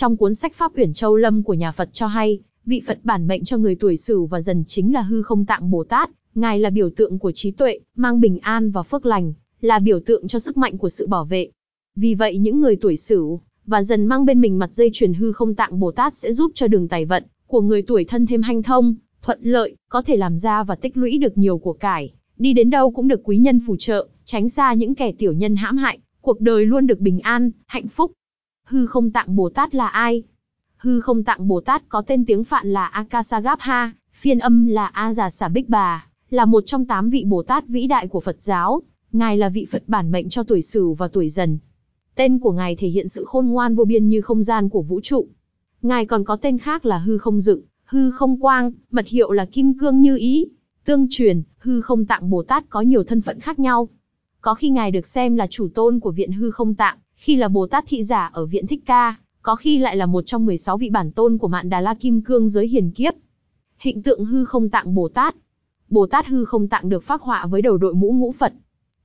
Trong cuốn sách Pháp Uyển Châu Lâm của nhà Phật cho hay, vị Phật bản mệnh cho người tuổi Sửu và Dần chính là Hư Không Tạng Bồ Tát, ngài là biểu tượng của trí tuệ, mang bình an và phước lành, là biểu tượng cho sức mạnh của sự bảo vệ. Vì vậy những người tuổi Sửu và Dần mang bên mình mặt dây chuyền Hư Không Tạng Bồ Tát sẽ giúp cho đường tài vận của người tuổi Thân thêm hanh thông, thuận lợi, có thể làm ra và tích lũy được nhiều của cải, đi đến đâu cũng được quý nhân phù trợ, tránh xa những kẻ tiểu nhân hãm hại, cuộc đời luôn được bình an, hạnh phúc. Hư không tạng Bồ Tát là ai? Hư không tạng Bồ Tát có tên tiếng Phạn là Akasagapha, phiên âm là A Già Bích Bà, là một trong tám vị Bồ Tát vĩ đại của Phật giáo. Ngài là vị Phật bản mệnh cho tuổi Sửu và tuổi Dần. Tên của Ngài thể hiện sự khôn ngoan vô biên như không gian của vũ trụ. Ngài còn có tên khác là Hư không dựng, hư không quang, mật hiệu là kim cương như ý. Tương truyền, hư không tạng Bồ Tát có nhiều thân phận khác nhau. Có khi ngài được xem là chủ tôn của viện hư không tạng, khi là Bồ Tát thị giả ở viện Thích Ca, có khi lại là một trong 16 vị bản tôn của Mạn Đà La Kim Cương giới hiền kiếp. Hình tượng hư không tạng Bồ Tát. Bồ Tát hư không tạng được phác họa với đầu đội mũ ngũ Phật.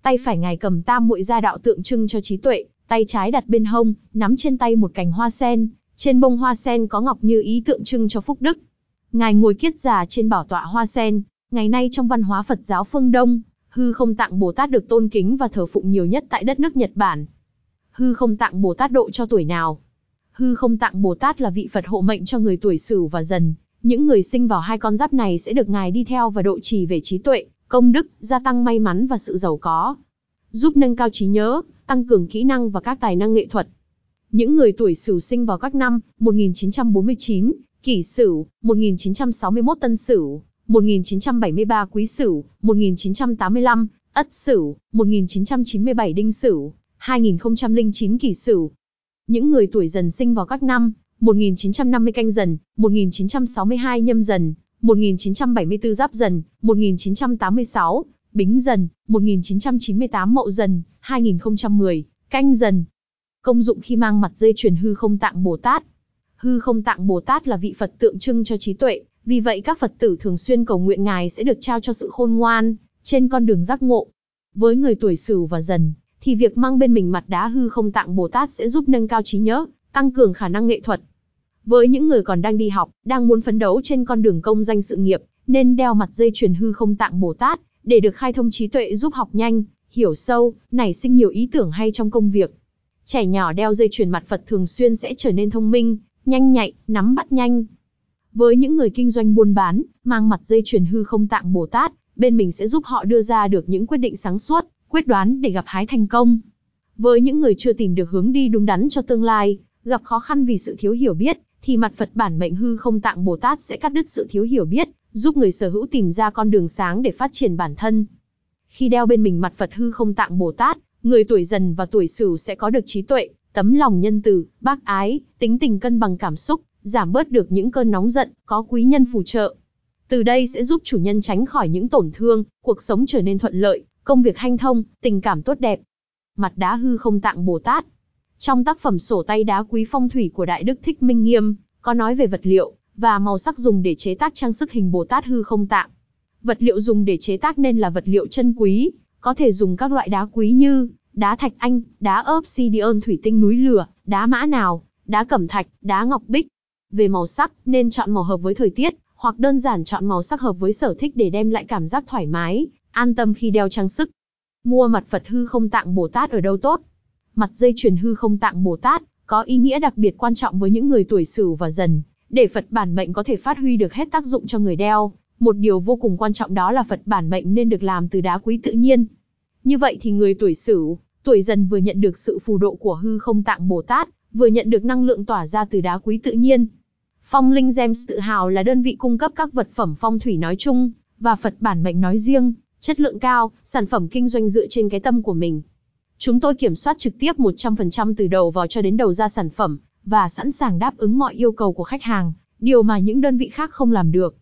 Tay phải ngài cầm tam muội gia đạo tượng trưng cho trí tuệ, tay trái đặt bên hông, nắm trên tay một cành hoa sen, trên bông hoa sen có ngọc như ý tượng trưng cho phúc đức. Ngài ngồi kiết già trên bảo tọa hoa sen, ngày nay trong văn hóa Phật giáo phương Đông, hư không tạng Bồ Tát được tôn kính và thờ phụng nhiều nhất tại đất nước Nhật Bản. Hư không tạng Bồ Tát độ cho tuổi nào? Hư không tạng Bồ Tát là vị Phật hộ mệnh cho người tuổi Sửu và Dần. Những người sinh vào hai con giáp này sẽ được Ngài đi theo và độ trì về trí tuệ, công đức, gia tăng may mắn và sự giàu có. Giúp nâng cao trí nhớ, tăng cường kỹ năng và các tài năng nghệ thuật. Những người tuổi Sửu sinh vào các năm 1949, Kỷ Sửu, 1961 Tân Sửu, 1973 Quý Sửu, 1985 Ất Sửu, 1997 Đinh Sửu, 2009 Kỷ Sửu. Những người tuổi dần sinh vào các năm 1950 Canh Dần, 1962 Nhâm Dần, 1974 Giáp Dần, 1986 Bính Dần, 1998 Mậu Dần, 2010 Canh Dần. Công dụng khi mang mặt dây chuyền hư không tạng Bồ Tát Hư không tạng Bồ Tát là vị Phật tượng trưng cho trí tuệ, vì vậy các Phật tử thường xuyên cầu nguyện Ngài sẽ được trao cho sự khôn ngoan, trên con đường giác ngộ. Với người tuổi Sửu và Dần, thì việc mang bên mình mặt đá hư không tạng Bồ Tát sẽ giúp nâng cao trí nhớ, tăng cường khả năng nghệ thuật. Với những người còn đang đi học, đang muốn phấn đấu trên con đường công danh sự nghiệp, nên đeo mặt dây chuyền hư không tạng Bồ Tát, để được khai thông trí tuệ giúp học nhanh, hiểu sâu, nảy sinh nhiều ý tưởng hay trong công việc. Trẻ nhỏ đeo dây chuyền mặt Phật thường xuyên sẽ trở nên thông minh, nhanh nhạy, nắm bắt nhanh. Với những người kinh doanh buôn bán, mang mặt dây chuyền hư không tạng Bồ Tát, bên mình sẽ giúp họ đưa ra được những quyết định sáng suốt, quyết đoán để gặp hái thành công. Với những người chưa tìm được hướng đi đúng đắn cho tương lai, gặp khó khăn vì sự thiếu hiểu biết, thì mặt Phật bản mệnh hư không tạng Bồ Tát sẽ cắt đứt sự thiếu hiểu biết, giúp người sở hữu tìm ra con đường sáng để phát triển bản thân. Khi đeo bên mình mặt Phật hư không tạng Bồ Tát, người tuổi dần và tuổi sửu sẽ có được trí tuệ, tấm lòng nhân từ, bác ái, tính tình cân bằng cảm xúc, giảm bớt được những cơn nóng giận, có quý nhân phù trợ. Từ đây sẽ giúp chủ nhân tránh khỏi những tổn thương, cuộc sống trở nên thuận lợi, công việc hanh thông, tình cảm tốt đẹp. Mặt đá hư không tạng Bồ Tát. Trong tác phẩm sổ tay đá quý phong thủy của Đại Đức Thích Minh Nghiêm, có nói về vật liệu và màu sắc dùng để chế tác trang sức hình Bồ Tát hư không tạng. Vật liệu dùng để chế tác nên là vật liệu chân quý, có thể dùng các loại đá quý như đá thạch anh, đá obsidian thủy tinh núi lửa, đá mã nào, đá cẩm thạch, đá ngọc bích. Về màu sắc, nên chọn màu hợp với thời tiết, hoặc đơn giản chọn màu sắc hợp với sở thích để đem lại cảm giác thoải mái, an tâm khi đeo trang sức. Mua mặt Phật hư không tạng Bồ Tát ở đâu tốt? Mặt dây chuyền hư không tạng Bồ Tát có ý nghĩa đặc biệt quan trọng với những người tuổi Sửu và Dần, để Phật bản mệnh có thể phát huy được hết tác dụng cho người đeo. Một điều vô cùng quan trọng đó là Phật bản mệnh nên được làm từ đá quý tự nhiên. Như vậy thì người tuổi Sửu tuổi dần vừa nhận được sự phù độ của hư không tạng Bồ Tát, vừa nhận được năng lượng tỏa ra từ đá quý tự nhiên. Phong Linh Gems tự hào là đơn vị cung cấp các vật phẩm phong thủy nói chung, và Phật bản mệnh nói riêng, chất lượng cao, sản phẩm kinh doanh dựa trên cái tâm của mình. Chúng tôi kiểm soát trực tiếp 100% từ đầu vào cho đến đầu ra sản phẩm, và sẵn sàng đáp ứng mọi yêu cầu của khách hàng, điều mà những đơn vị khác không làm được.